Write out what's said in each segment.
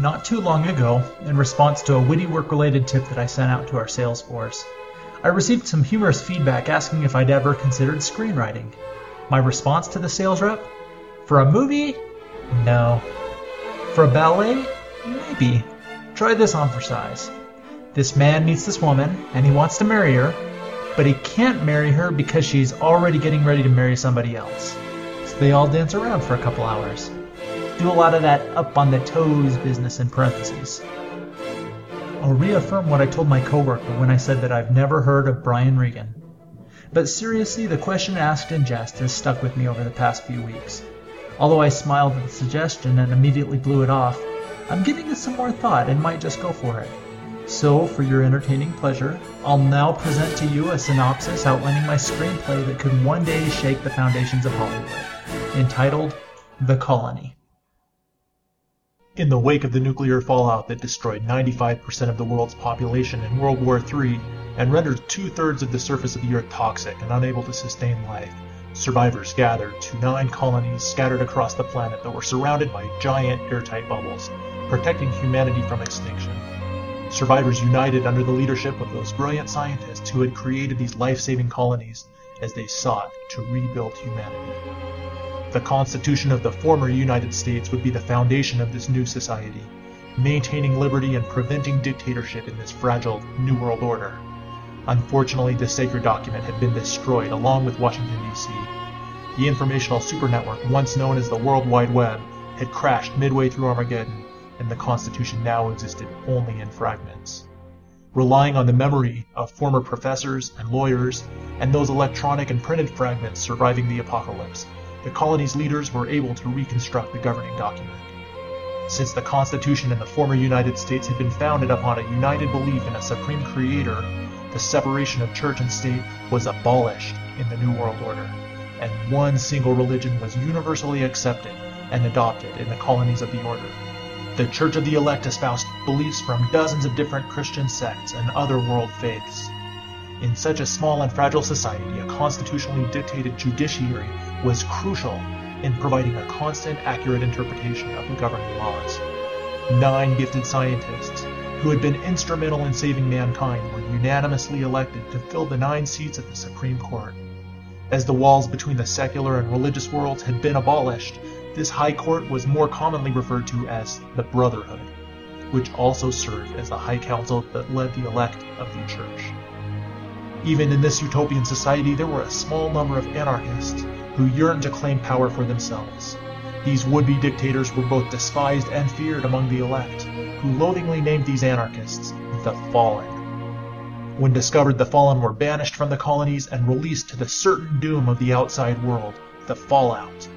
Not too long ago, in response to a witty work related tip that I sent out to our sales force, I received some humorous feedback asking if I'd ever considered screenwriting. My response to the sales rep? For a movie? No. For a ballet? Maybe. Try this on for size. This man meets this woman, and he wants to marry her, but he can't marry her because she's already getting ready to marry somebody else. So they all dance around for a couple hours. Do a lot of that up on the toes business in parentheses. I'll reaffirm what I told my coworker when I said that I've never heard of Brian Regan. But seriously, the question asked in jest has stuck with me over the past few weeks. Although I smiled at the suggestion and immediately blew it off, I'm giving it some more thought and might just go for it. So, for your entertaining pleasure, I'll now present to you a synopsis outlining my screenplay that could one day shake the foundations of Hollywood, entitled The Colony. In the wake of the nuclear fallout that destroyed 95% of the world's population in World War III and rendered two thirds of the surface of the Earth toxic and unable to sustain life, survivors gathered to nine colonies scattered across the planet that were surrounded by giant airtight bubbles, protecting humanity from extinction. Survivors united under the leadership of those brilliant scientists who had created these life-saving colonies as they sought to rebuild humanity. The Constitution of the former United States would be the foundation of this new society, maintaining liberty and preventing dictatorship in this fragile New World Order. Unfortunately, this sacred document had been destroyed along with Washington, D.C. The informational supernetwork, once known as the World Wide Web, had crashed midway through Armageddon and the Constitution now existed only in fragments. Relying on the memory of former professors and lawyers, and those electronic and printed fragments surviving the apocalypse, the colony's leaders were able to reconstruct the governing document. Since the Constitution in the former United States had been founded upon a united belief in a supreme creator, the separation of church and state was abolished in the New World Order, and one single religion was universally accepted and adopted in the colonies of the order the Church of the Elect espoused beliefs from dozens of different Christian sects and other world faiths. In such a small and fragile society, a constitutionally dictated judiciary was crucial in providing a constant, accurate interpretation of the governing laws. Nine gifted scientists, who had been instrumental in saving mankind, were unanimously elected to fill the nine seats at the Supreme Court. As the walls between the secular and religious worlds had been abolished, this high court was more commonly referred to as the Brotherhood, which also served as the high council that led the elect of the church. Even in this utopian society, there were a small number of anarchists who yearned to claim power for themselves. These would-be dictators were both despised and feared among the elect, who loathingly named these anarchists the Fallen. When discovered, the Fallen were banished from the colonies and released to the certain doom of the outside world, the Fallout,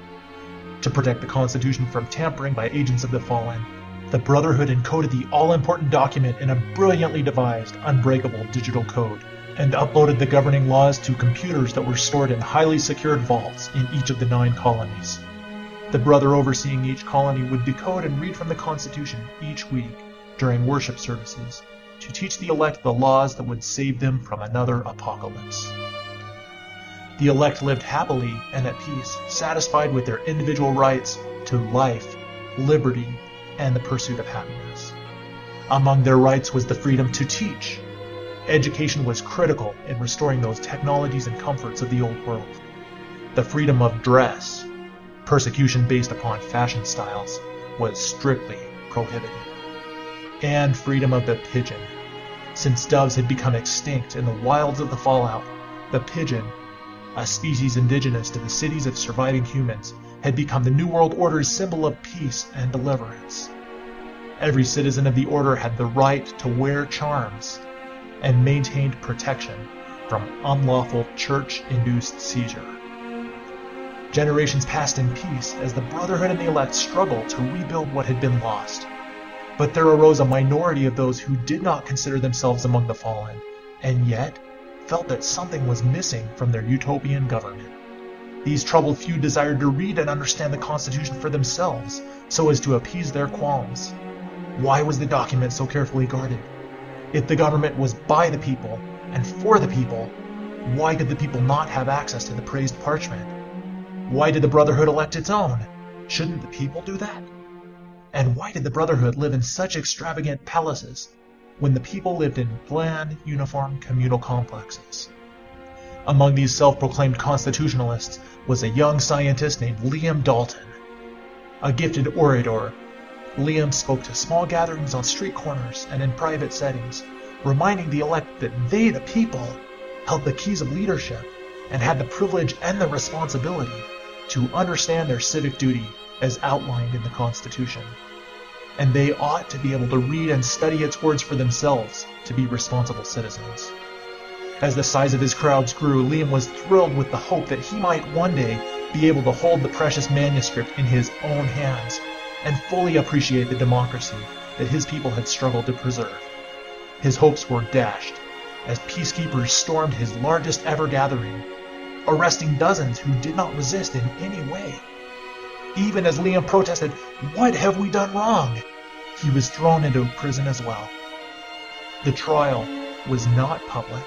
to protect the Constitution from tampering by agents of the fallen, the Brotherhood encoded the all important document in a brilliantly devised, unbreakable digital code, and uploaded the governing laws to computers that were stored in highly secured vaults in each of the nine colonies. The brother overseeing each colony would decode and read from the Constitution each week during worship services to teach the elect the laws that would save them from another apocalypse. The elect lived happily and at peace, satisfied with their individual rights to life, liberty, and the pursuit of happiness. Among their rights was the freedom to teach. Education was critical in restoring those technologies and comforts of the old world. The freedom of dress, persecution based upon fashion styles, was strictly prohibited. And freedom of the pigeon. Since doves had become extinct in the wilds of the fallout, the pigeon a species indigenous to the cities of surviving humans, had become the New World Order's symbol of peace and deliverance. Every citizen of the Order had the right to wear charms and maintained protection from unlawful church-induced seizure. Generations passed in peace as the Brotherhood and the elect struggled to rebuild what had been lost. But there arose a minority of those who did not consider themselves among the fallen, and yet felt that something was missing from their utopian government. These troubled few desired to read and understand the Constitution for themselves, so as to appease their qualms. Why was the document so carefully guarded? If the government was by the people and for the people, why did the people not have access to the praised parchment? Why did the Brotherhood elect its own? Shouldn't the people do that? And why did the Brotherhood live in such extravagant palaces when the people lived in bland, uniform communal complexes? Among these self proclaimed constitutionalists was a young scientist named Liam Dalton. A gifted orator, Liam spoke to small gatherings on street corners and in private settings, reminding the elect that they, the people, held the keys of leadership and had the privilege and the responsibility to understand their civic duty as outlined in the Constitution. And they ought to be able to read and study its words for themselves to be responsible citizens. As the size of his crowds grew, Liam was thrilled with the hope that he might one day be able to hold the precious manuscript in his own hands and fully appreciate the democracy that his people had struggled to preserve. His hopes were dashed as peacekeepers stormed his largest ever gathering, arresting dozens who did not resist in any way. Even as Liam protested, What have we done wrong? he was thrown into prison as well. The trial was not public.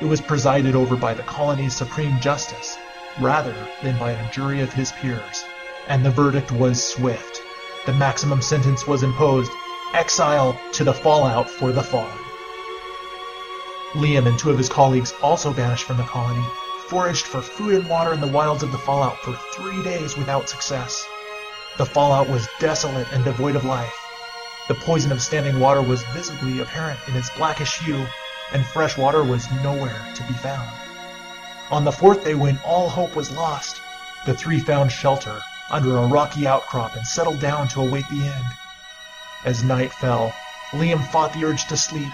It was presided over by the colony's Supreme Justice, rather than by a jury of his peers, and the verdict was swift. The maximum sentence was imposed exile to the fallout for the fallen. Liam and two of his colleagues, also banished from the colony, foraged for food and water in the wilds of the fallout for three days without success. The fallout was desolate and devoid of life. The poison of standing water was visibly apparent in its blackish hue, and fresh water was nowhere to be found. On the fourth day, when all hope was lost, the three found shelter under a rocky outcrop and settled down to await the end. As night fell, Liam fought the urge to sleep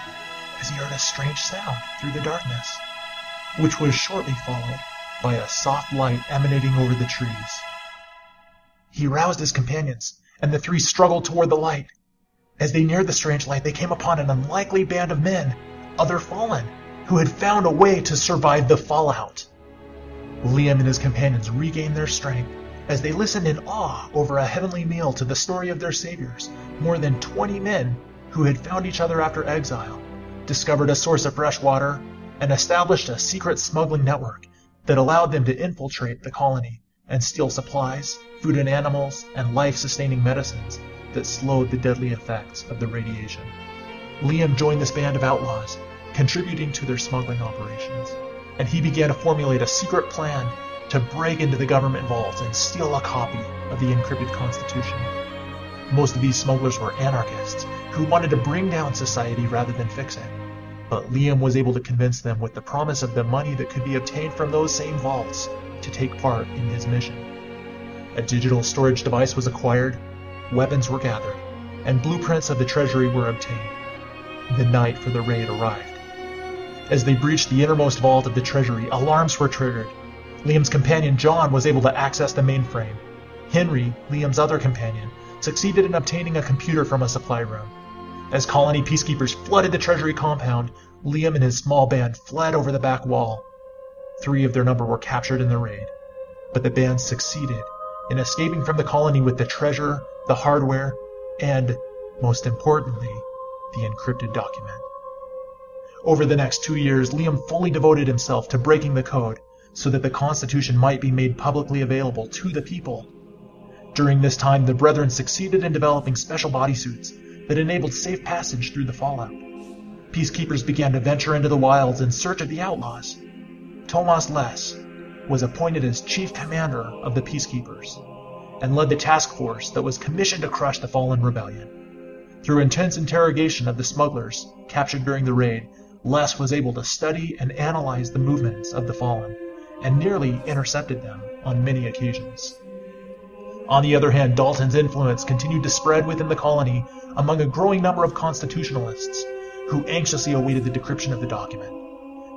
as he heard a strange sound through the darkness which was shortly followed by a soft light emanating over the trees. He roused his companions, and the three struggled toward the light. As they neared the strange light, they came upon an unlikely band of men, other fallen, who had found a way to survive the fallout. Liam and his companions regained their strength as they listened in awe over a heavenly meal to the story of their saviors, more than 20 men who had found each other after exile, discovered a source of fresh water, and established a secret smuggling network that allowed them to infiltrate the colony and steal supplies, food and animals, and life-sustaining medicines that slowed the deadly effects of the radiation. Liam joined this band of outlaws, contributing to their smuggling operations, and he began to formulate a secret plan to break into the government vaults and steal a copy of the encrypted Constitution. Most of these smugglers were anarchists who wanted to bring down society rather than fix it. But Liam was able to convince them with the promise of the money that could be obtained from those same vaults to take part in his mission. A digital storage device was acquired, weapons were gathered, and blueprints of the treasury were obtained. The night for the raid arrived. As they breached the innermost vault of the treasury, alarms were triggered. Liam's companion John was able to access the mainframe. Henry, Liam's other companion, succeeded in obtaining a computer from a supply room. As colony peacekeepers flooded the treasury compound, Liam and his small band fled over the back wall. Three of their number were captured in the raid, but the band succeeded in escaping from the colony with the treasure, the hardware, and, most importantly, the encrypted document. Over the next two years, Liam fully devoted himself to breaking the code so that the Constitution might be made publicly available to the people. During this time, the Brethren succeeded in developing special bodysuits that enabled safe passage through the fallout. Peacekeepers began to venture into the wilds in search of the outlaws. Tomas Less was appointed as chief commander of the Peacekeepers and led the task force that was commissioned to crush the fallen rebellion. Through intense interrogation of the smugglers captured during the raid, Less was able to study and analyze the movements of the fallen and nearly intercepted them on many occasions. On the other hand, Dalton's influence continued to spread within the colony among a growing number of constitutionalists who anxiously awaited the decryption of the document.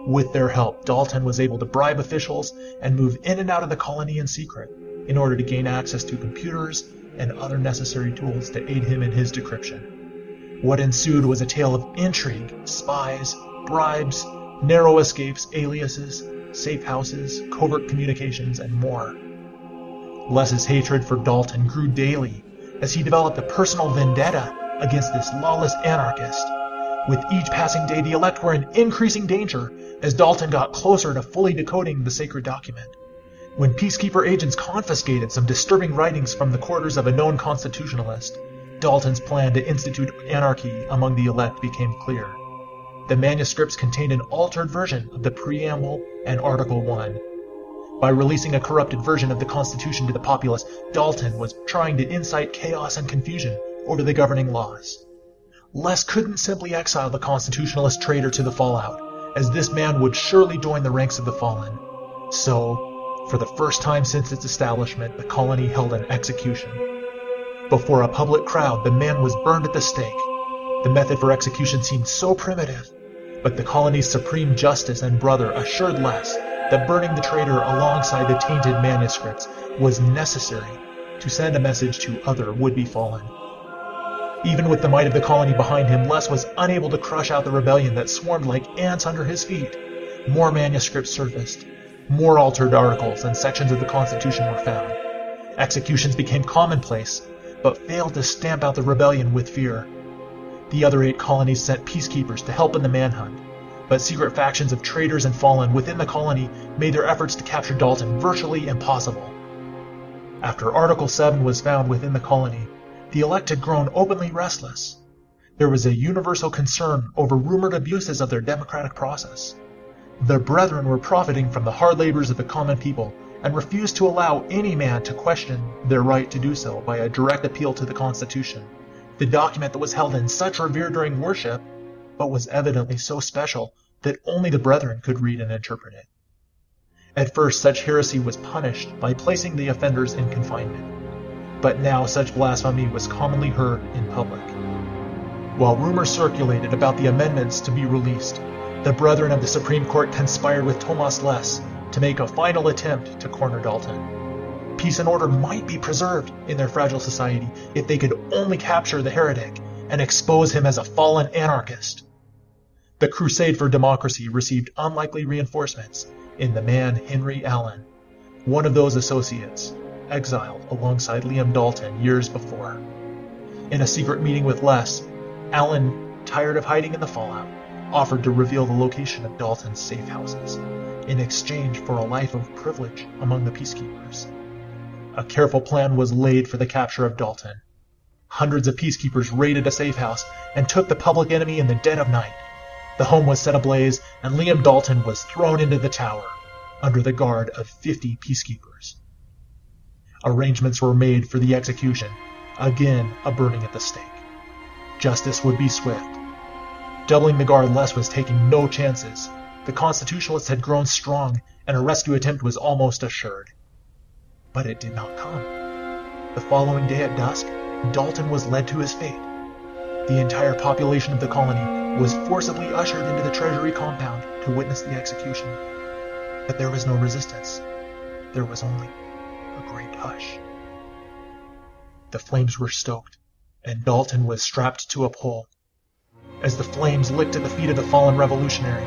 With their help, Dalton was able to bribe officials and move in and out of the colony in secret in order to gain access to computers and other necessary tools to aid him in his decryption. What ensued was a tale of intrigue, spies, bribes, narrow escapes, aliases, safe houses, covert communications, and more. Les's hatred for Dalton grew daily as he developed a personal vendetta against this lawless anarchist. With each passing day, the elect were in increasing danger as Dalton got closer to fully decoding the sacred document. When peacekeeper agents confiscated some disturbing writings from the quarters of a known constitutionalist, Dalton's plan to institute anarchy among the elect became clear. The manuscripts contained an altered version of the preamble and Article 1. By releasing a corrupted version of the Constitution to the populace, Dalton was trying to incite chaos and confusion over the governing laws. Les couldn't simply exile the constitutionalist traitor to the fallout, as this man would surely join the ranks of the fallen. So, for the first time since its establishment, the colony held an execution. Before a public crowd, the man was burned at the stake. The method for execution seemed so primitive, but the colony's supreme justice and brother assured Les that burning the traitor alongside the tainted manuscripts was necessary to send a message to other would-be fallen. Even with the might of the colony behind him, Les was unable to crush out the rebellion that swarmed like ants under his feet. More manuscripts surfaced. More altered articles and sections of the Constitution were found. Executions became commonplace, but failed to stamp out the rebellion with fear. The other eight colonies sent peacekeepers to help in the manhunt, but secret factions of traitors and fallen within the colony made their efforts to capture Dalton virtually impossible. After Article 7 was found within the colony, the elect had grown openly restless. There was a universal concern over rumored abuses of their democratic process. The brethren were profiting from the hard labors of the common people and refused to allow any man to question their right to do so by a direct appeal to the Constitution, the document that was held in such revere during worship but was evidently so special that only the brethren could read and interpret it. At first, such heresy was punished by placing the offenders in confinement, but now such blasphemy was commonly heard in public. While rumors circulated about the amendments to be released, the brethren of the Supreme Court conspired with Thomas Les to make a final attempt to corner Dalton. Peace and order might be preserved in their fragile society if they could only capture the heretic and expose him as a fallen anarchist. The crusade for democracy received unlikely reinforcements in the man Henry Allen, one of those associates, exiled alongside Liam Dalton years before. In a secret meeting with Les, Allen, tired of hiding in the fallout, offered to reveal the location of Dalton's safe houses in exchange for a life of privilege among the peacekeepers. A careful plan was laid for the capture of Dalton. Hundreds of peacekeepers raided a safe house and took the public enemy in the dead of night. The home was set ablaze, and Liam Dalton was thrown into the tower under the guard of 50 peacekeepers. Arrangements were made for the execution, again a burning at the stake. Justice would be swift. Doubling the guard, Les was taking no chances. The Constitutionalists had grown strong, and a rescue attempt was almost assured. But it did not come. The following day at dusk, Dalton was led to his fate. The entire population of the colony was forcibly ushered into the Treasury compound to witness the execution. But there was no resistance. There was only a great hush. The flames were stoked, and Dalton was strapped to a pole. As the flames licked at the feet of the fallen revolutionary,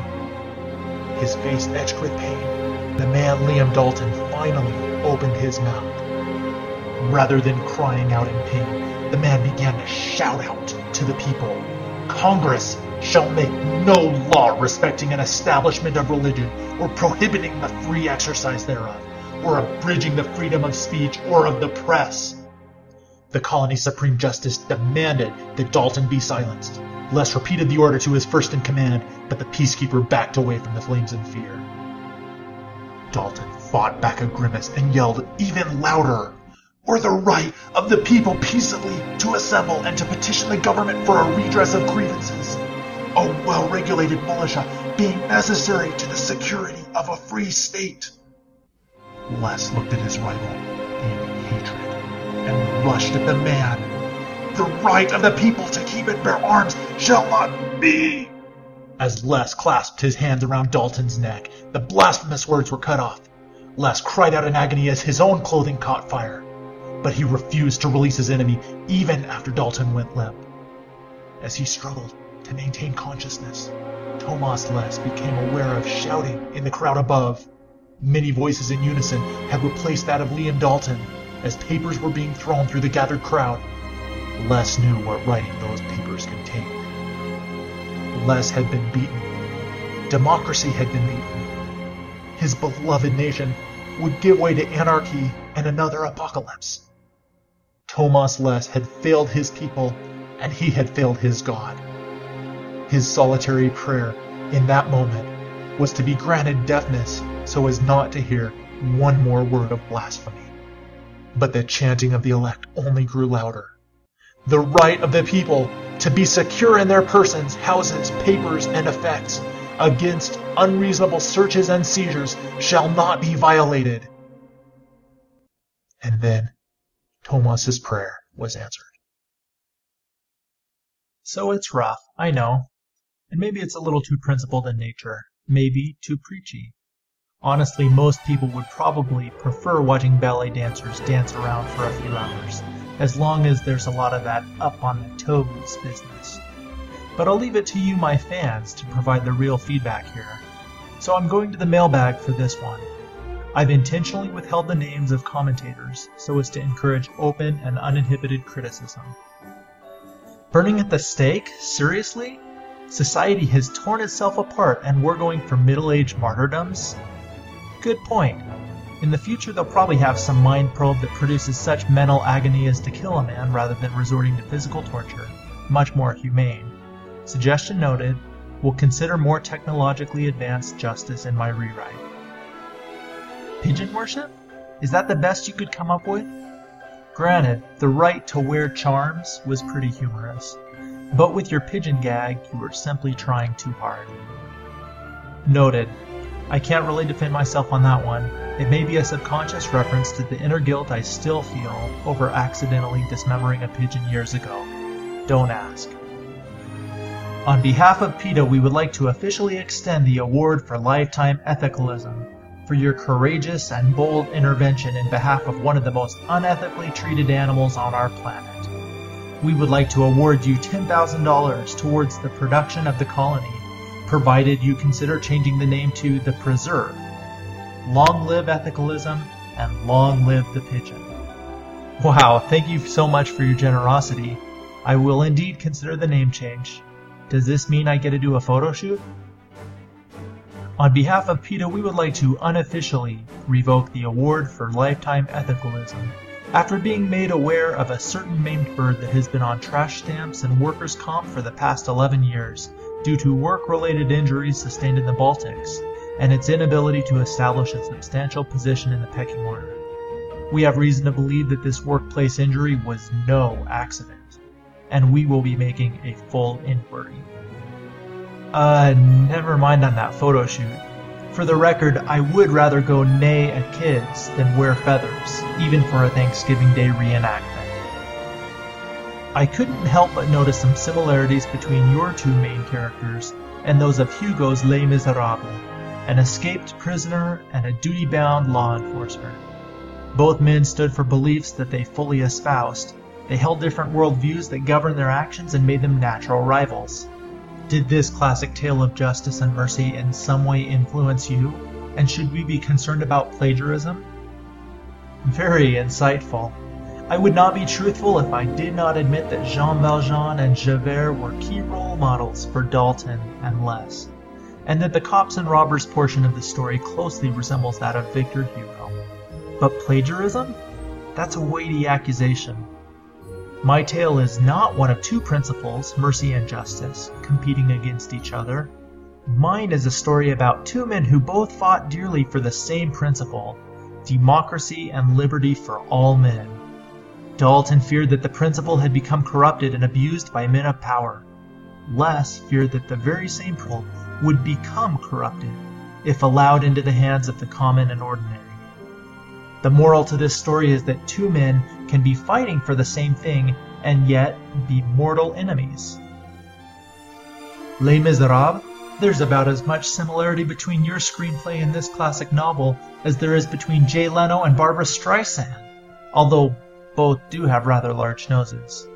his face etched with pain, the man Liam Dalton finally opened his mouth. Rather than crying out in pain, the man began to shout out to the people. Congress shall make no law respecting an establishment of religion, or prohibiting the free exercise thereof, or abridging the freedom of speech or of the press. The colony's Supreme Justice demanded that Dalton be silenced. Les repeated the order to his first in command, but the peacekeeper backed away from the flames in fear. Dalton fought back a grimace and yelled even louder or the right of the people peaceably to assemble and to petition the government for a redress of grievances. A well-regulated militia being necessary to the security of a free state. Les looked at his rival in hatred and rushed at the man. The right of the people to keep and bear arms shall not be. As Les clasped his hands around Dalton's neck, the blasphemous words were cut off. Les cried out in agony as his own clothing caught fire but he refused to release his enemy even after Dalton went limp. As he struggled to maintain consciousness, Tomas Les became aware of shouting in the crowd above. Many voices in unison had replaced that of Liam Dalton as papers were being thrown through the gathered crowd. Les knew what writing those papers contained. Les had been beaten. Democracy had been beaten. His beloved nation would give way to anarchy and another apocalypse. Tomas Les had failed his people and he had failed his God. His solitary prayer in that moment was to be granted deafness so as not to hear one more word of blasphemy. But the chanting of the elect only grew louder. The right of the people to be secure in their persons, houses, papers, and effects against unreasonable searches and seizures shall not be violated. And then Tomas's prayer was answered. So it's rough, I know. And maybe it's a little too principled in nature, maybe too preachy. Honestly, most people would probably prefer watching ballet dancers dance around for a few hours, as long as there's a lot of that up on the toes business. But I'll leave it to you, my fans, to provide the real feedback here. So I'm going to the mailbag for this one. I've intentionally withheld the names of commentators so as to encourage open and uninhibited criticism. Burning at the stake? Seriously? Society has torn itself apart and we're going for middle age martyrdoms? Good point. In the future, they'll probably have some mind probe that produces such mental agony as to kill a man rather than resorting to physical torture. Much more humane. Suggestion noted. Will consider more technologically advanced justice in my rewrite. Pigeon worship? Is that the best you could come up with? Granted, the right to wear charms was pretty humorous, but with your pigeon gag, you were simply trying too hard. Noted. I can't really defend myself on that one. It may be a subconscious reference to the inner guilt I still feel over accidentally dismembering a pigeon years ago. Don't ask. On behalf of PETA, we would like to officially extend the Award for Lifetime Ethicalism for your courageous and bold intervention in behalf of one of the most unethically treated animals on our planet. We would like to award you $10,000 towards the production of the colony provided you consider changing the name to The Preserve. Long live ethicalism and long live the pigeon. Wow, thank you so much for your generosity. I will indeed consider the name change. Does this mean I get to do a photo shoot? On behalf of PETA, we would like to unofficially revoke the award for lifetime ethicalism after being made aware of a certain maimed bird that has been on trash stamps and workers' comp for the past 11 years due to work-related injuries sustained in the Baltics, and its inability to establish a substantial position in the pecking order. We have reason to believe that this workplace injury was no accident, and we will be making a full inquiry. Uh, never mind on that photo shoot. For the record, I would rather go neigh at kids than wear feathers, even for a Thanksgiving Day reenactment. I couldn't help but notice some similarities between your two main characters and those of Hugo's Les Miserables, an escaped prisoner and a duty-bound law enforcer. Both men stood for beliefs that they fully espoused. They held different worldviews that governed their actions and made them natural rivals. Did this classic tale of justice and mercy in some way influence you? And should we be concerned about plagiarism? Very insightful. I would not be truthful if I did not admit that Jean Valjean and Javert were key role models for Dalton and Les, and that the cops and robbers portion of the story closely resembles that of Victor Hugo. But plagiarism? That's a weighty accusation. My tale is not one of two principles, mercy and justice, competing against each other. Mine is a story about two men who both fought dearly for the same principle democracy and liberty for all men. Dalton feared that the principle had become corrupted and abused by men of power. Les feared that the very same principle would become corrupted if allowed into the hands of the common and ordinary. The moral to this story is that two men can be fighting for the same thing and yet be mortal enemies. Les Miserables? There's about as much similarity between your screenplay and this classic novel as there is between Jay Leno and Barbara Streisand, although both do have rather large noses.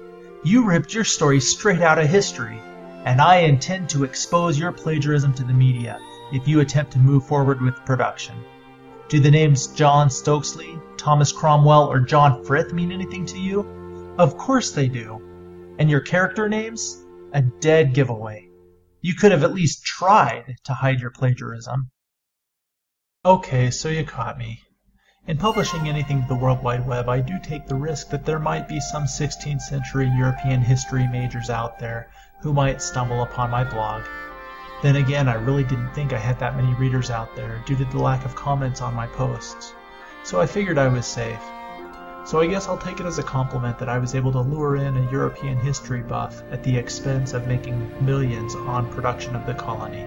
You ripped your story straight out of history, and I intend to expose your plagiarism to the media if you attempt to move forward with production. Do the names John Stokesley, Thomas Cromwell, or John Frith mean anything to you? Of course they do. And your character names? A dead giveaway. You could have at least tried to hide your plagiarism. Okay, so you caught me. In publishing anything to the World Wide Web, I do take the risk that there might be some 16th century European history majors out there who might stumble upon my blog. Then again, I really didn't think I had that many readers out there due to the lack of comments on my posts, so I figured I was safe. So I guess I'll take it as a compliment that I was able to lure in a European history buff at the expense of making millions on production of the colony.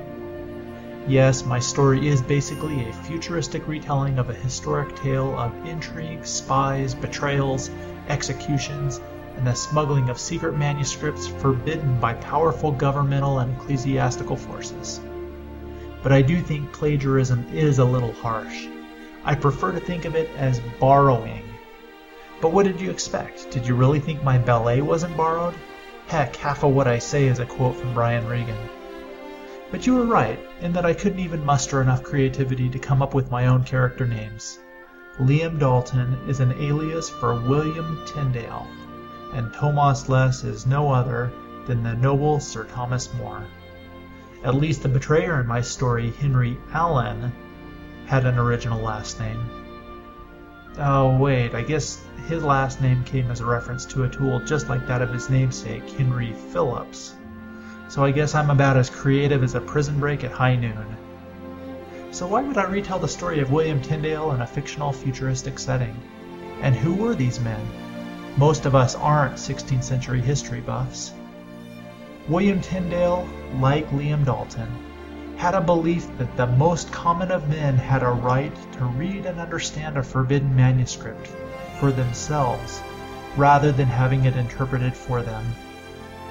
Yes, my story is basically a futuristic retelling of a historic tale of intrigue, spies, betrayals, executions, and the smuggling of secret manuscripts forbidden by powerful governmental and ecclesiastical forces. But I do think plagiarism is a little harsh. I prefer to think of it as borrowing. But what did you expect? Did you really think my ballet wasn't borrowed? Heck, half of what I say is a quote from Brian Regan. But you were right, in that I couldn't even muster enough creativity to come up with my own character names. Liam Dalton is an alias for William Tyndale, and Tomas Less is no other than the noble Sir Thomas More. At least the betrayer in my story, Henry Allen, had an original last name. Oh, wait, I guess his last name came as a reference to a tool just like that of his namesake, Henry Phillips so I guess I'm about as creative as a prison break at high noon. So why would I retell the story of William Tyndale in a fictional futuristic setting? And who were these men? Most of us aren't 16th century history buffs. William Tyndale, like Liam Dalton, had a belief that the most common of men had a right to read and understand a forbidden manuscript for themselves rather than having it interpreted for them.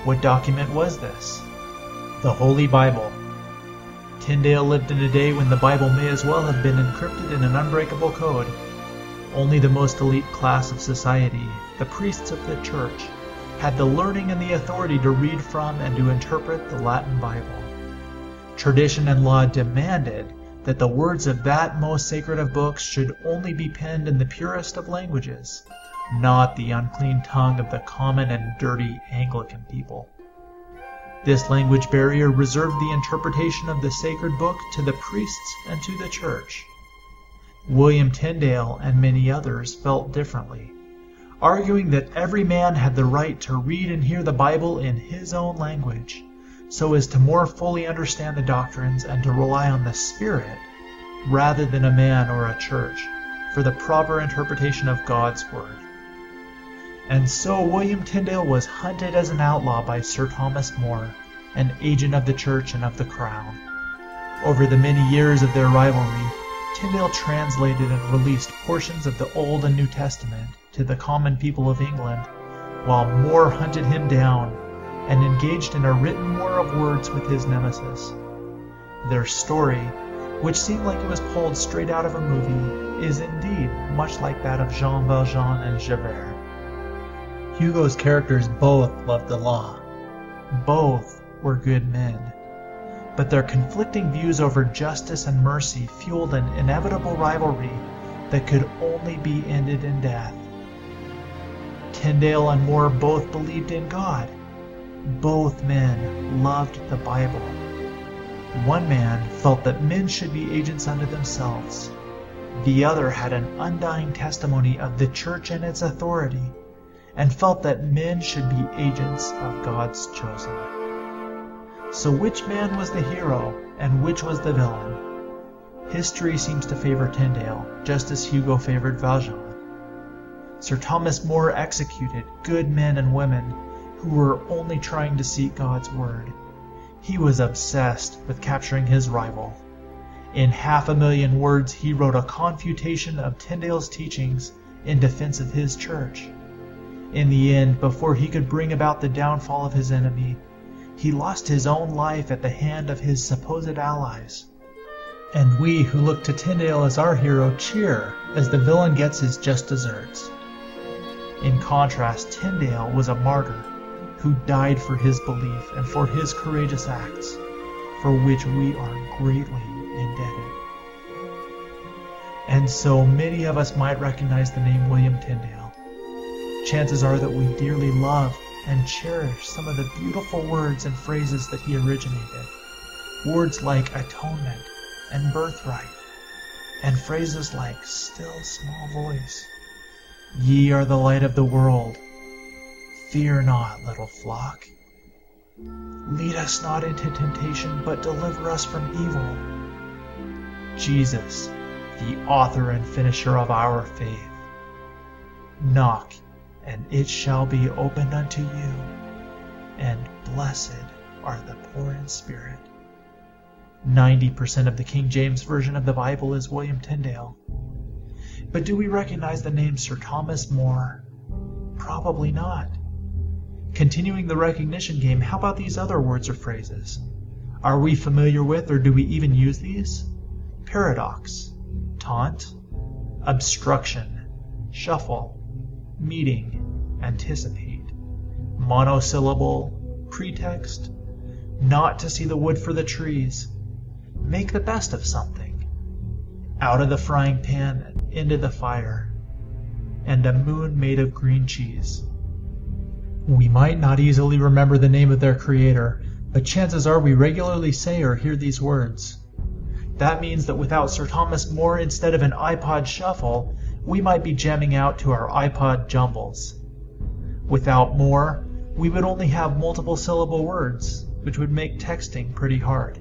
What document was this? The Holy Bible. Tyndale lived in a day when the Bible may as well have been encrypted in an unbreakable code. Only the most elite class of society, the priests of the church, had the learning and the authority to read from and to interpret the Latin Bible. Tradition and law demanded that the words of that most sacred of books should only be penned in the purest of languages, not the unclean tongue of the common and dirty Anglican people. This language barrier reserved the interpretation of the sacred book to the priests and to the church. William Tyndale and many others felt differently, arguing that every man had the right to read and hear the Bible in his own language, so as to more fully understand the doctrines and to rely on the Spirit rather than a man or a church for the proper interpretation of God's Word. And so William Tyndale was hunted as an outlaw by Sir Thomas More, an agent of the church and of the crown. Over the many years of their rivalry, Tyndale translated and released portions of the Old and New Testament to the common people of England, while More hunted him down and engaged in a written war of words with his nemesis. Their story, which seemed like it was pulled straight out of a movie, is indeed much like that of Jean Valjean and Javert. Hugo's characters both loved the law. Both were good men. But their conflicting views over justice and mercy fueled an inevitable rivalry that could only be ended in death. Tyndale and More both believed in God. Both men loved the Bible. One man felt that men should be agents unto themselves. The other had an undying testimony of the church and its authority and felt that men should be agents of God's chosen. So which man was the hero and which was the villain? History seems to favor Tyndale, just as Hugo favored Valjean. Sir Thomas More executed good men and women who were only trying to seek God's word. He was obsessed with capturing his rival. In half a million words, he wrote a confutation of Tyndale's teachings in defense of his church. In the end, before he could bring about the downfall of his enemy, he lost his own life at the hand of his supposed allies. And we who look to Tyndale as our hero cheer as the villain gets his just deserts. In contrast, Tyndale was a martyr who died for his belief and for his courageous acts, for which we are greatly indebted. And so many of us might recognize the name William Tyndale chances are that we dearly love and cherish some of the beautiful words and phrases that he originated. Words like atonement and birthright. and phrases like still small voice, Ye are the light of the world. Fear not, little flock. Lead us not into temptation, but deliver us from evil. Jesus, the author and finisher of our faith. Knock, and it shall be opened unto you, and blessed are the poor in spirit. 90% of the King James Version of the Bible is William Tyndale. But do we recognize the name Sir Thomas More? Probably not. Continuing the recognition game, how about these other words or phrases? Are we familiar with or do we even use these? Paradox, taunt, obstruction, shuffle, meeting, anticipate, monosyllable, pretext, not to see the wood for the trees, make the best of something, out of the frying pan into the fire, and a moon made of green cheese. We might not easily remember the name of their creator, but chances are we regularly say or hear these words. That means that without Sir Thomas More instead of an iPod shuffle, we might be jamming out to our iPod jumbles. Without More, we would only have multiple syllable words, which would make texting pretty hard.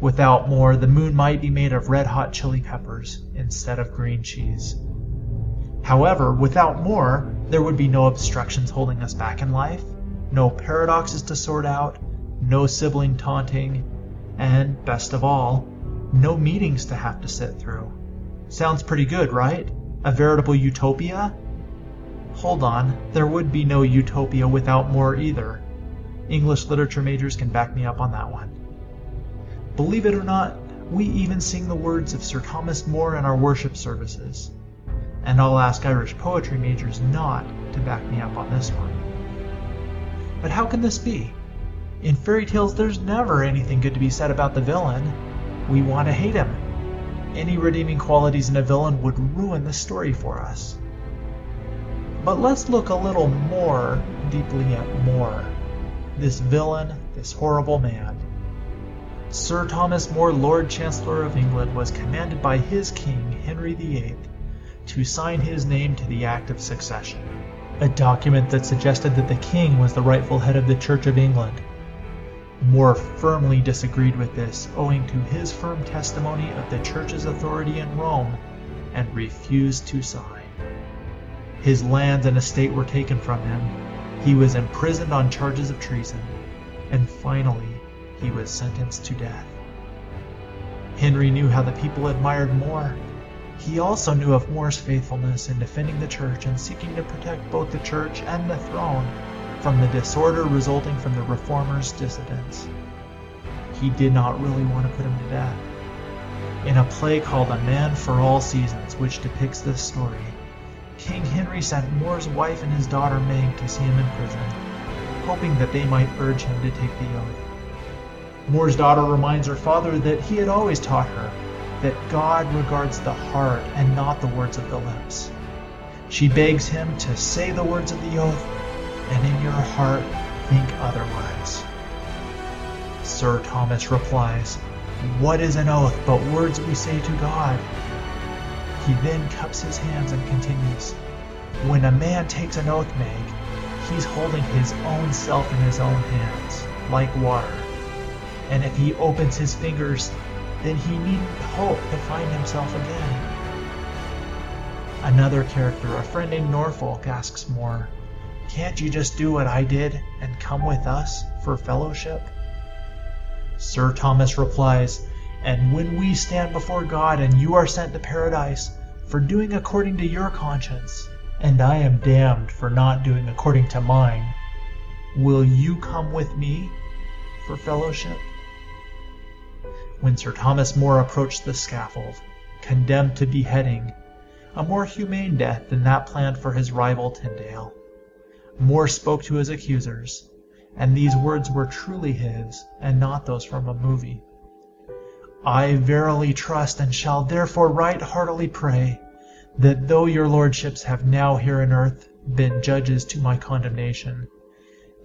Without More, the moon might be made of red hot chili peppers instead of green cheese. However, without More, there would be no obstructions holding us back in life, no paradoxes to sort out, no sibling taunting, and, best of all, no meetings to have to sit through. Sounds pretty good, right? A veritable utopia? Hold on, there would be no utopia without More either. English literature majors can back me up on that one. Believe it or not, we even sing the words of Sir Thomas More in our worship services. And I'll ask Irish poetry majors not to back me up on this one. But how can this be? In fairy tales, there's never anything good to be said about the villain. We want to hate him. Any redeeming qualities in a villain would ruin the story for us. But let's look a little more deeply at More. This villain, this horrible man. Sir Thomas More, Lord Chancellor of England, was commanded by his king, Henry VIII, to sign his name to the Act of Succession, a document that suggested that the king was the rightful head of the Church of England. More firmly disagreed with this, owing to his firm testimony of the Church's authority in Rome, and refused to sign. His lands and estate were taken from him. He was imprisoned on charges of treason, and finally he was sentenced to death. Henry knew how the people admired More. He also knew of More's faithfulness in defending the church and seeking to protect both the church and the throne from the disorder resulting from the reformers' dissidents. He did not really want to put him to death. In a play called A Man for All Seasons, which depicts this story, King Henry sent More's wife and his daughter Meg to see him in prison, hoping that they might urge him to take the oath. More's daughter reminds her father that he had always taught her that God regards the heart and not the words of the lips. She begs him to say the words of the oath, and in your heart think otherwise. Sir Thomas replies, What is an oath but words we say to God? He then cups his hands and continues, When a man takes an oath, Meg, he's holding his own self in his own hands, like water and if he opens his fingers, then he needn't hope to find himself again. Another character, a friend named Norfolk, asks More, Can't you just do what I did and come with us for fellowship? Sir Thomas replies, And when we stand before God and you are sent to paradise for doing according to your conscience, and I am damned for not doing according to mine, will you come with me for fellowship? when Sir Thomas More approached the scaffold, condemned to beheading, a more humane death than that planned for his rival Tyndale. More spoke to his accusers, and these words were truly his, and not those from a movie. I verily trust, and shall therefore right heartily pray, that though your lordships have now here in earth been judges to my condemnation,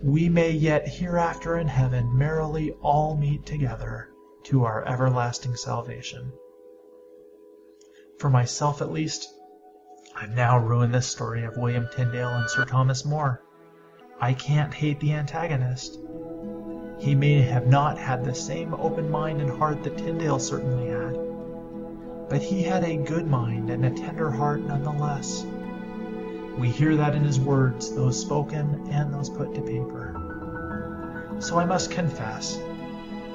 we may yet hereafter in heaven merrily all meet together to our everlasting salvation. For myself, at least, I've now ruined this story of William Tyndale and Sir Thomas More. I can't hate the antagonist. He may have not had the same open mind and heart that Tyndale certainly had, but he had a good mind and a tender heart nonetheless. We hear that in his words, those spoken and those put to paper. So I must confess,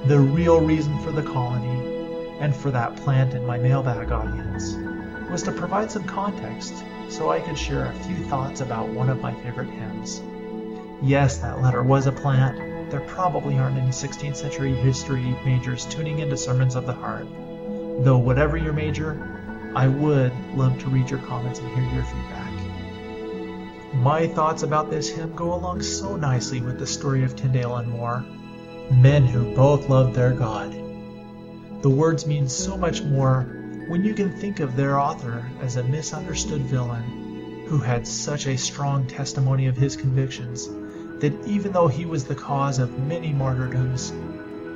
the real reason for the colony and for that plant in my mailbag audience was to provide some context so I could share a few thoughts about one of my favorite hymns. Yes, that letter was a plant. There probably aren't any 16th century history majors tuning into Sermons of the Heart. Though, whatever your major, I would love to read your comments and hear your feedback. My thoughts about this hymn go along so nicely with the story of Tyndale and More, men who both loved their God. The words mean so much more when you can think of their author as a misunderstood villain who had such a strong testimony of his convictions that even though he was the cause of many martyrdoms,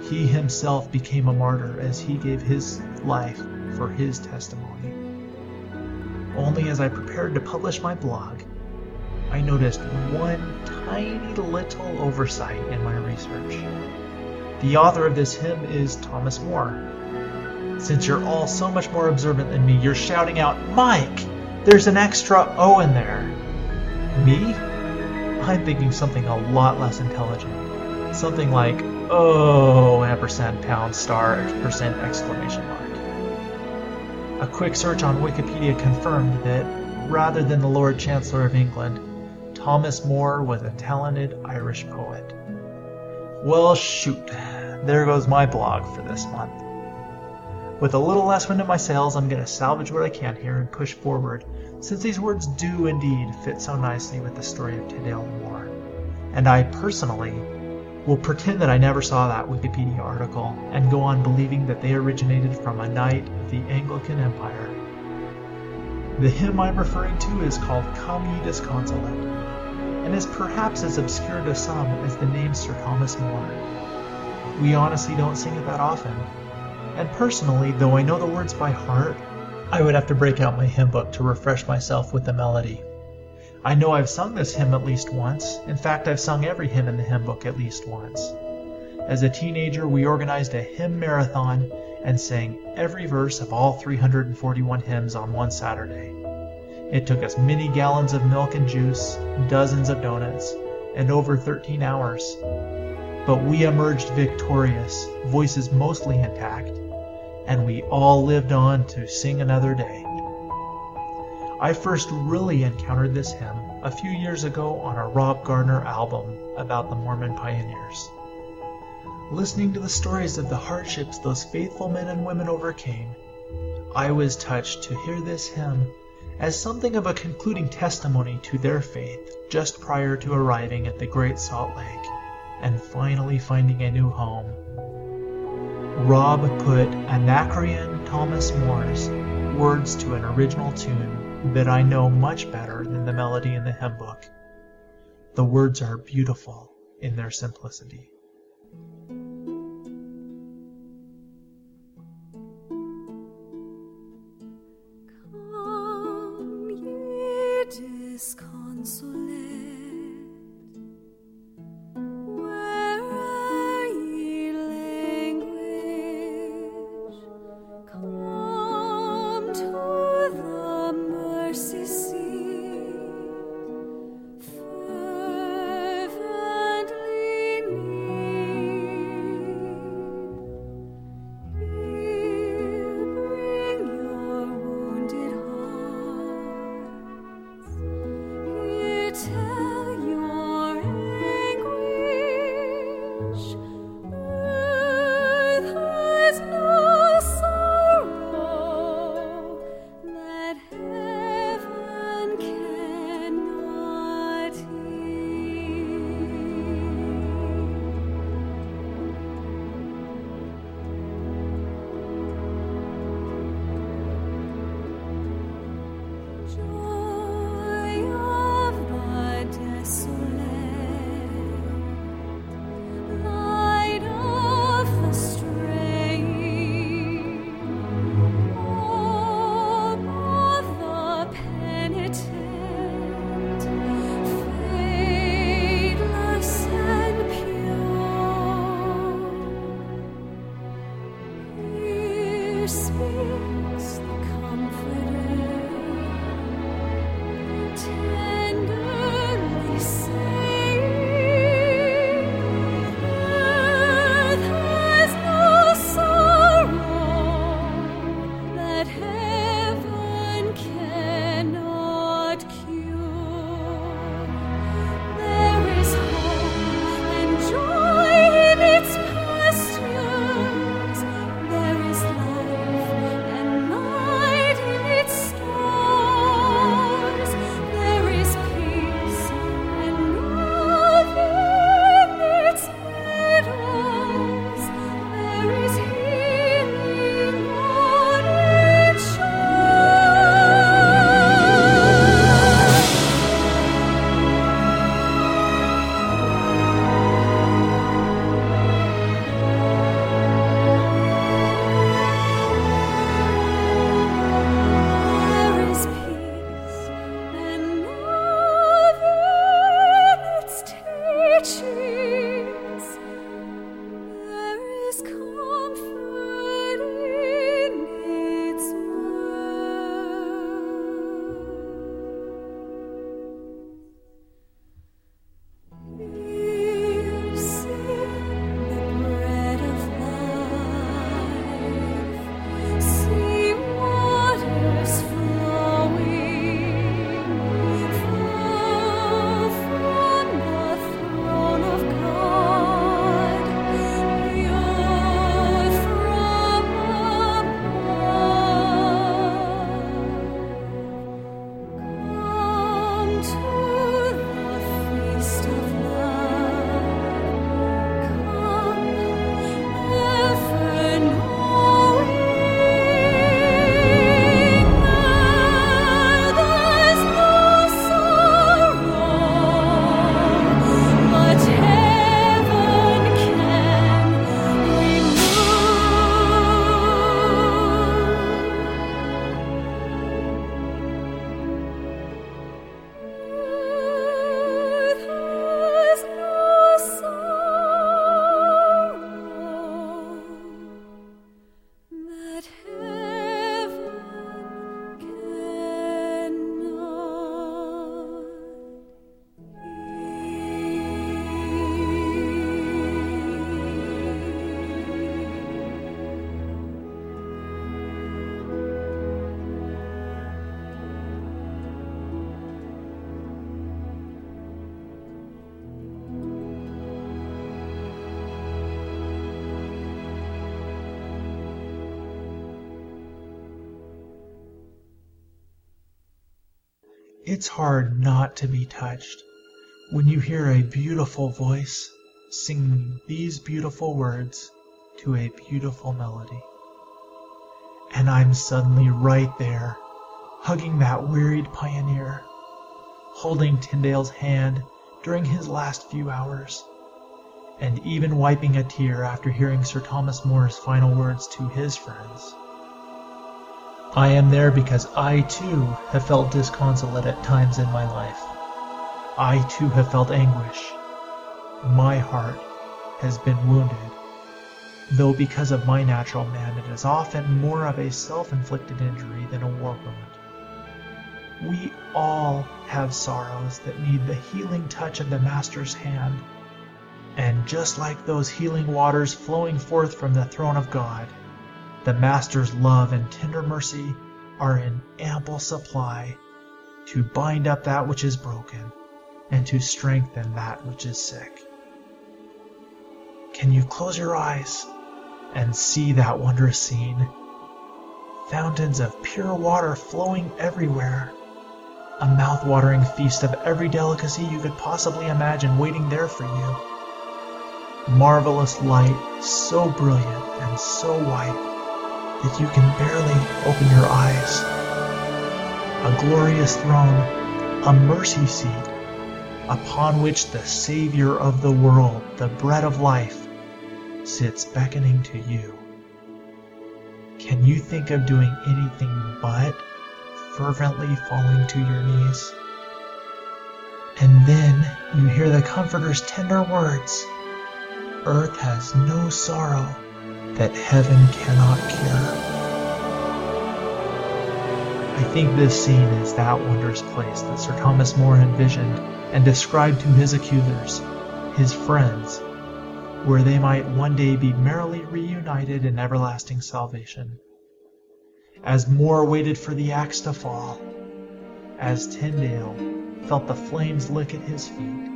he himself became a martyr as he gave his life for his testimony. Only as I prepared to publish my blog, I noticed one tiny little oversight in my research. The author of this hymn is Thomas Moore, since you're all so much more observant than me, you're shouting out, Mike, there's an extra O in there. Me? I'm thinking something a lot less intelligent. Something like, oh, ampersand, pound, star, percent, exclamation mark. A quick search on Wikipedia confirmed that, rather than the Lord Chancellor of England, Thomas Moore was a talented Irish poet. Well, shoot, there goes my blog for this month. With a little less wind in my sails, I'm going to salvage what I can here and push forward, since these words do indeed fit so nicely with the story of Tyndale and More. And I personally will pretend that I never saw that Wikipedia article and go on believing that they originated from a knight of the Anglican Empire. The hymn I'm referring to is called Come Ye Disconsolate, and is perhaps as obscure to some as the name Sir Thomas More. We honestly don't sing it that often, and personally, though I know the words by heart, I would have to break out my hymn book to refresh myself with the melody. I know I've sung this hymn at least once. In fact, I've sung every hymn in the hymn book at least once. As a teenager, we organized a hymn marathon and sang every verse of all 341 hymns on one Saturday. It took us many gallons of milk and juice, dozens of donuts, and over 13 hours. But we emerged victorious, voices mostly intact, and we all lived on to sing another day. I first really encountered this hymn a few years ago on a Rob Gardner album about the Mormon pioneers. Listening to the stories of the hardships those faithful men and women overcame, I was touched to hear this hymn as something of a concluding testimony to their faith just prior to arriving at the Great Salt Lake and finally finding a new home. Rob put Anacreon Thomas Moore's words to an original tune that I know much better than the melody in the hymn book. The words are beautiful in their simplicity. Come, it's hard not to be touched when you hear a beautiful voice singing these beautiful words to a beautiful melody. And I'm suddenly right there, hugging that wearied pioneer, holding Tyndale's hand during his last few hours, and even wiping a tear after hearing Sir Thomas More's final words to his friends. I am there because I too have felt disconsolate at times in my life. I too have felt anguish. My heart has been wounded, though because of my natural man it is often more of a self-inflicted injury than a war wound. We all have sorrows that need the healing touch of the Master's hand, and just like those healing waters flowing forth from the throne of God, the Master's love and tender mercy are in ample supply to bind up that which is broken and to strengthen that which is sick. Can you close your eyes and see that wondrous scene? Fountains of pure water flowing everywhere. A mouth-watering feast of every delicacy you could possibly imagine waiting there for you. Marvelous light, so brilliant and so white that you can barely open your eyes. A glorious throne, a mercy seat, upon which the Savior of the world, the bread of life, sits beckoning to you. Can you think of doing anything but fervently falling to your knees? And then you hear the Comforter's tender words Earth has no sorrow that heaven cannot cure. I think this scene is that wondrous place that Sir Thomas More envisioned and described to his accusers, his friends, where they might one day be merrily reunited in everlasting salvation. As More waited for the axe to fall, as Tyndale felt the flames lick at his feet,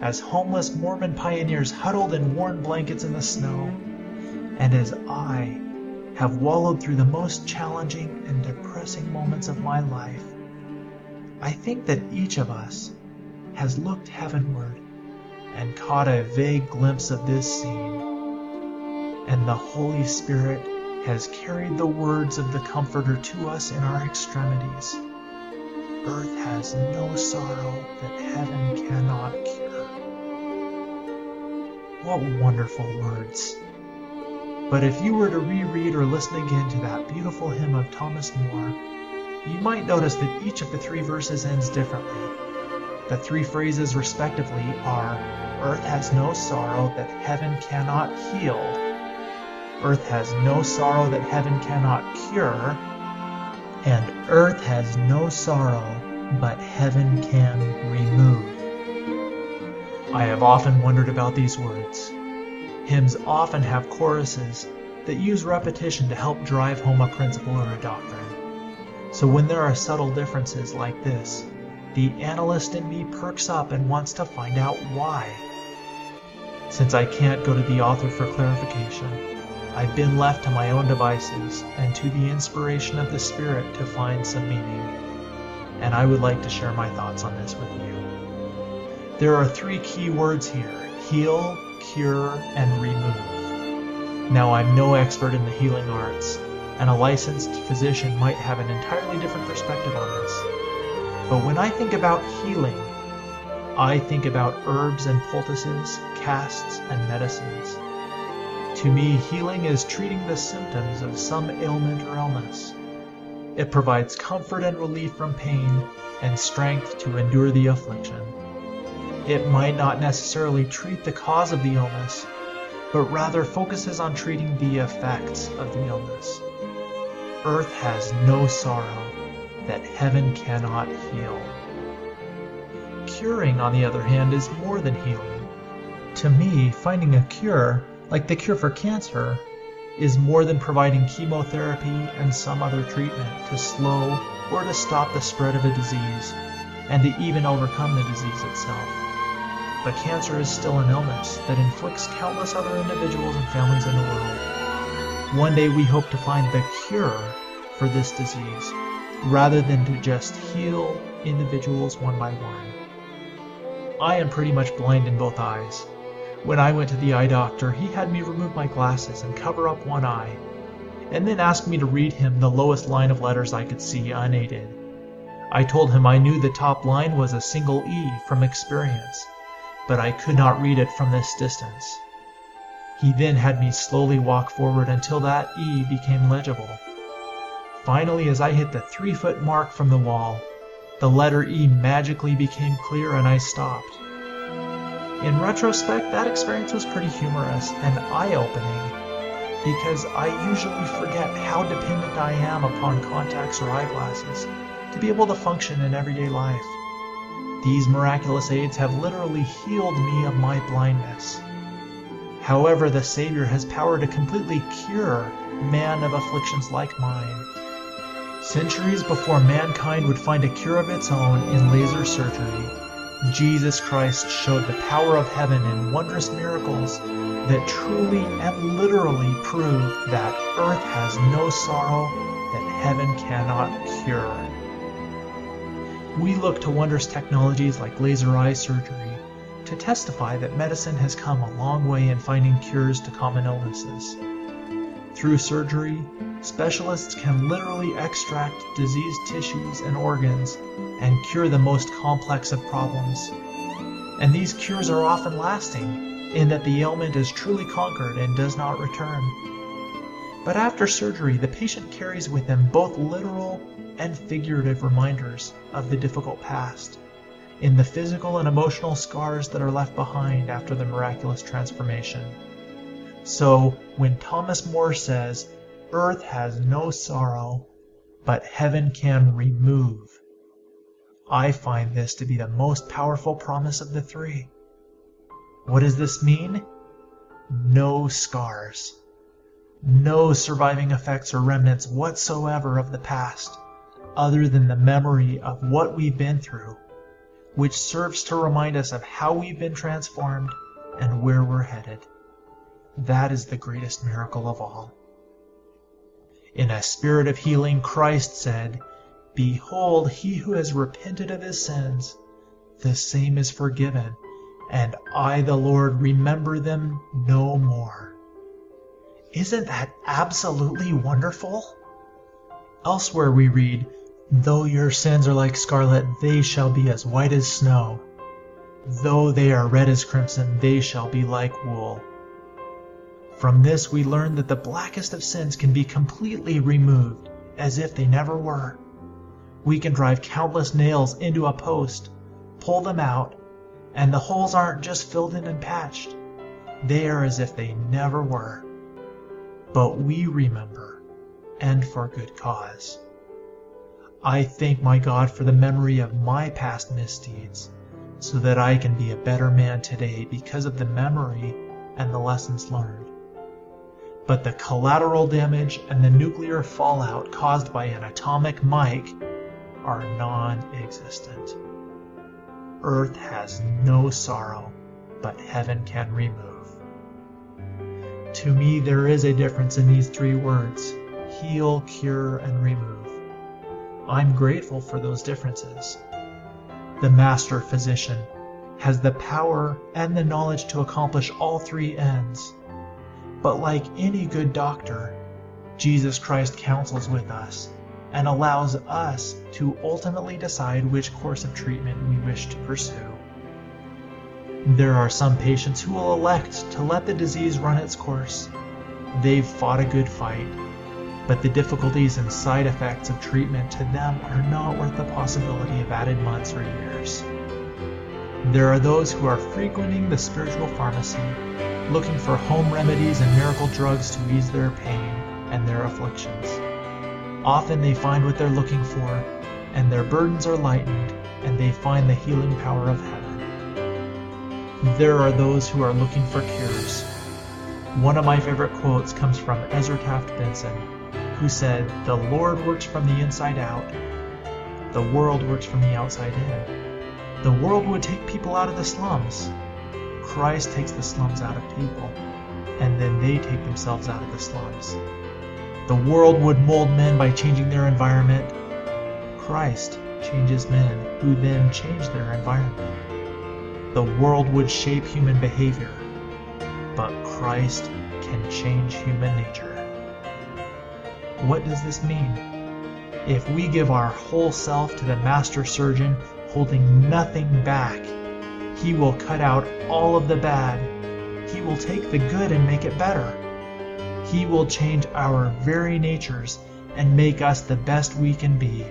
as homeless Mormon pioneers huddled in worn blankets in the snow, and as I have wallowed through the most challenging and depressing moments of my life, I think that each of us has looked heavenward and caught a vague glimpse of this scene, and the Holy Spirit has carried the words of the Comforter to us in our extremities. Earth has no sorrow that heaven cannot cure. What wonderful words! But if you were to reread or listen again to that beautiful hymn of Thomas More, you might notice that each of the three verses ends differently. The three phrases respectively are Earth has no sorrow that heaven cannot heal, Earth has no sorrow that heaven cannot cure, and Earth has no sorrow but heaven can remove. I have often wondered about these words. Hymns often have choruses that use repetition to help drive home a principle or a doctrine. So when there are subtle differences like this, the analyst in me perks up and wants to find out why. Since I can't go to the author for clarification, I've been left to my own devices and to the inspiration of the Spirit to find some meaning. And I would like to share my thoughts on this with you. There are three key words here heal, cure, and remove. Now, I'm no expert in the healing arts, and a licensed physician might have an entirely different perspective on this. But when I think about healing, I think about herbs and poultices, casts, and medicines. To me, healing is treating the symptoms of some ailment or illness. It provides comfort and relief from pain and strength to endure the affliction. It might not necessarily treat the cause of the illness, but rather focuses on treating the effects of the illness. Earth has no sorrow that heaven cannot heal. Curing, on the other hand, is more than healing. To me, finding a cure, like the cure for cancer, is more than providing chemotherapy and some other treatment to slow or to stop the spread of a disease, and to even overcome the disease itself but cancer is still an illness that inflicts countless other individuals and families in the world. One day we hope to find the cure for this disease, rather than to just heal individuals one by one. I am pretty much blind in both eyes. When I went to the eye doctor, he had me remove my glasses and cover up one eye, and then asked me to read him the lowest line of letters I could see unaided. I told him I knew the top line was a single E from experience, but I could not read it from this distance. He then had me slowly walk forward until that E became legible. Finally, as I hit the three foot mark from the wall, the letter E magically became clear and I stopped. In retrospect, that experience was pretty humorous and eye opening because I usually forget how dependent I am upon contacts or eyeglasses to be able to function in everyday life. These miraculous aids have literally healed me of my blindness. However, the Savior has power to completely cure man of afflictions like mine. Centuries before mankind would find a cure of its own in laser surgery, Jesus Christ showed the power of heaven in wondrous miracles that truly and literally prove that earth has no sorrow that heaven cannot cure. We look to wondrous technologies like laser eye surgery to testify that medicine has come a long way in finding cures to common illnesses. Through surgery, specialists can literally extract diseased tissues and organs and cure the most complex of problems. And these cures are often lasting, in that the ailment is truly conquered and does not return. But after surgery, the patient carries with them both literal and figurative reminders of the difficult past in the physical and emotional scars that are left behind after the miraculous transformation. So, when Thomas More says, Earth has no sorrow, but heaven can remove, I find this to be the most powerful promise of the three. What does this mean? No scars. No surviving effects or remnants whatsoever of the past, other than the memory of what we've been through which serves to remind us of how we've been transformed and where we're headed. That is the greatest miracle of all. In a spirit of healing, Christ said, Behold, he who has repented of his sins, the same is forgiven, and I, the Lord, remember them no more. Isn't that absolutely wonderful? Elsewhere we read, Though your sins are like scarlet, they shall be as white as snow. Though they are red as crimson, they shall be like wool. From this we learn that the blackest of sins can be completely removed, as if they never were. We can drive countless nails into a post, pull them out, and the holes aren't just filled in and patched. They are as if they never were. But we remember, and for good cause. I thank my God for the memory of my past misdeeds, so that I can be a better man today because of the memory and the lessons learned. But the collateral damage and the nuclear fallout caused by an atomic mic are non existent. Earth has no sorrow, but heaven can remove. To me, there is a difference in these three words heal, cure, and remove. I'm grateful for those differences. The master physician has the power and the knowledge to accomplish all three ends. But like any good doctor, Jesus Christ counsels with us and allows us to ultimately decide which course of treatment we wish to pursue. There are some patients who will elect to let the disease run its course. They've fought a good fight but the difficulties and side effects of treatment to them are not worth the possibility of added months or years. There are those who are frequenting the spiritual pharmacy, looking for home remedies and miracle drugs to ease their pain and their afflictions. Often they find what they're looking for, and their burdens are lightened, and they find the healing power of heaven. There are those who are looking for cures. One of my favorite quotes comes from Ezra Taft Benson, who said, The Lord works from the inside out, the world works from the outside in. The world would take people out of the slums. Christ takes the slums out of people, and then they take themselves out of the slums. The world would mold men by changing their environment. Christ changes men, who then change their environment. The world would shape human behavior, but Christ can change human nature. What does this mean? If we give our whole self to the master surgeon, holding nothing back, he will cut out all of the bad. He will take the good and make it better. He will change our very natures and make us the best we can be,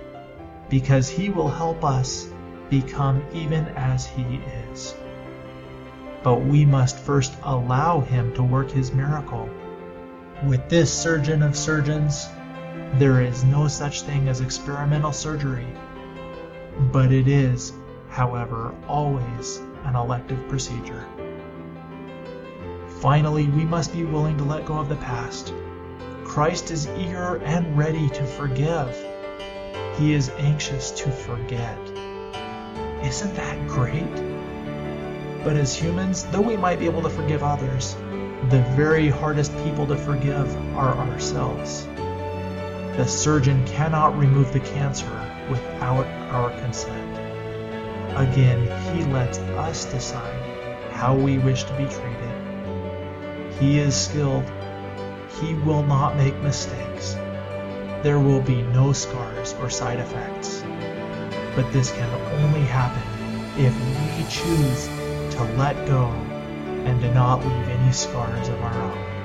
because He will help us become even as He is. But we must first allow Him to work His miracle. With this surgeon of surgeons, there is no such thing as experimental surgery, but it is, however, always an elective procedure. Finally, we must be willing to let go of the past. Christ is eager and ready to forgive. He is anxious to forget. Isn't that great? But as humans, though we might be able to forgive others, the very hardest people to forgive are ourselves. The surgeon cannot remove the cancer without our consent. Again, he lets us decide how we wish to be treated. He is skilled. He will not make mistakes. There will be no scars or side effects. But this can only happen if we choose to let go and do not leave any scars of our own.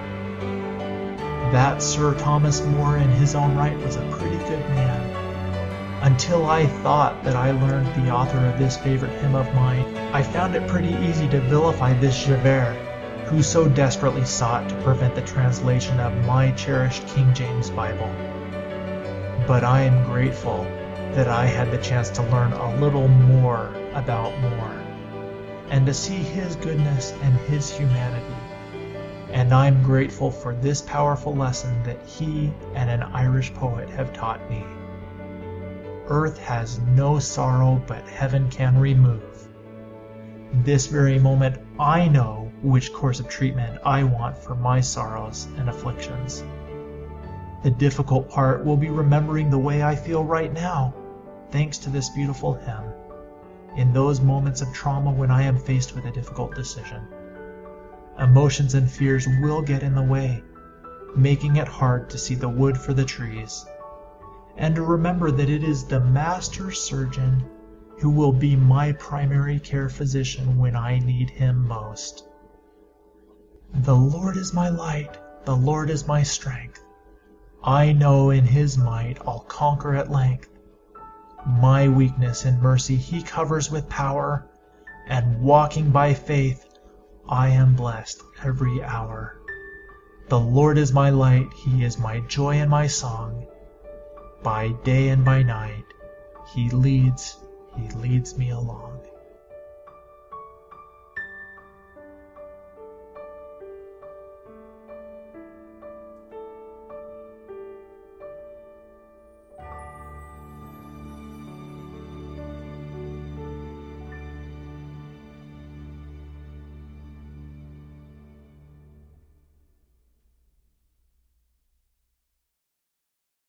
That Sir Thomas More in his own right was a pretty good man. Until I thought that I learned the author of this favorite hymn of mine, I found it pretty easy to vilify this Javert, who so desperately sought to prevent the translation of my cherished King James Bible. But I am grateful that I had the chance to learn a little more about More and to see his goodness and his humanity. And I'm grateful for this powerful lesson that he and an Irish poet have taught me. Earth has no sorrow but heaven can remove. This very moment I know which course of treatment I want for my sorrows and afflictions. The difficult part will be remembering the way I feel right now, thanks to this beautiful hymn, in those moments of trauma when I am faced with a difficult decision. Emotions and fears will get in the way, making it hard to see the wood for the trees, and to remember that it is the master surgeon who will be my primary care physician when I need him most. The Lord is my light, the Lord is my strength. I know in his might I'll conquer at length. My weakness in mercy he covers with power, and walking by faith, I am blessed every hour. The Lord is my light, he is my joy and my song. By day and by night, he leads he leads me along.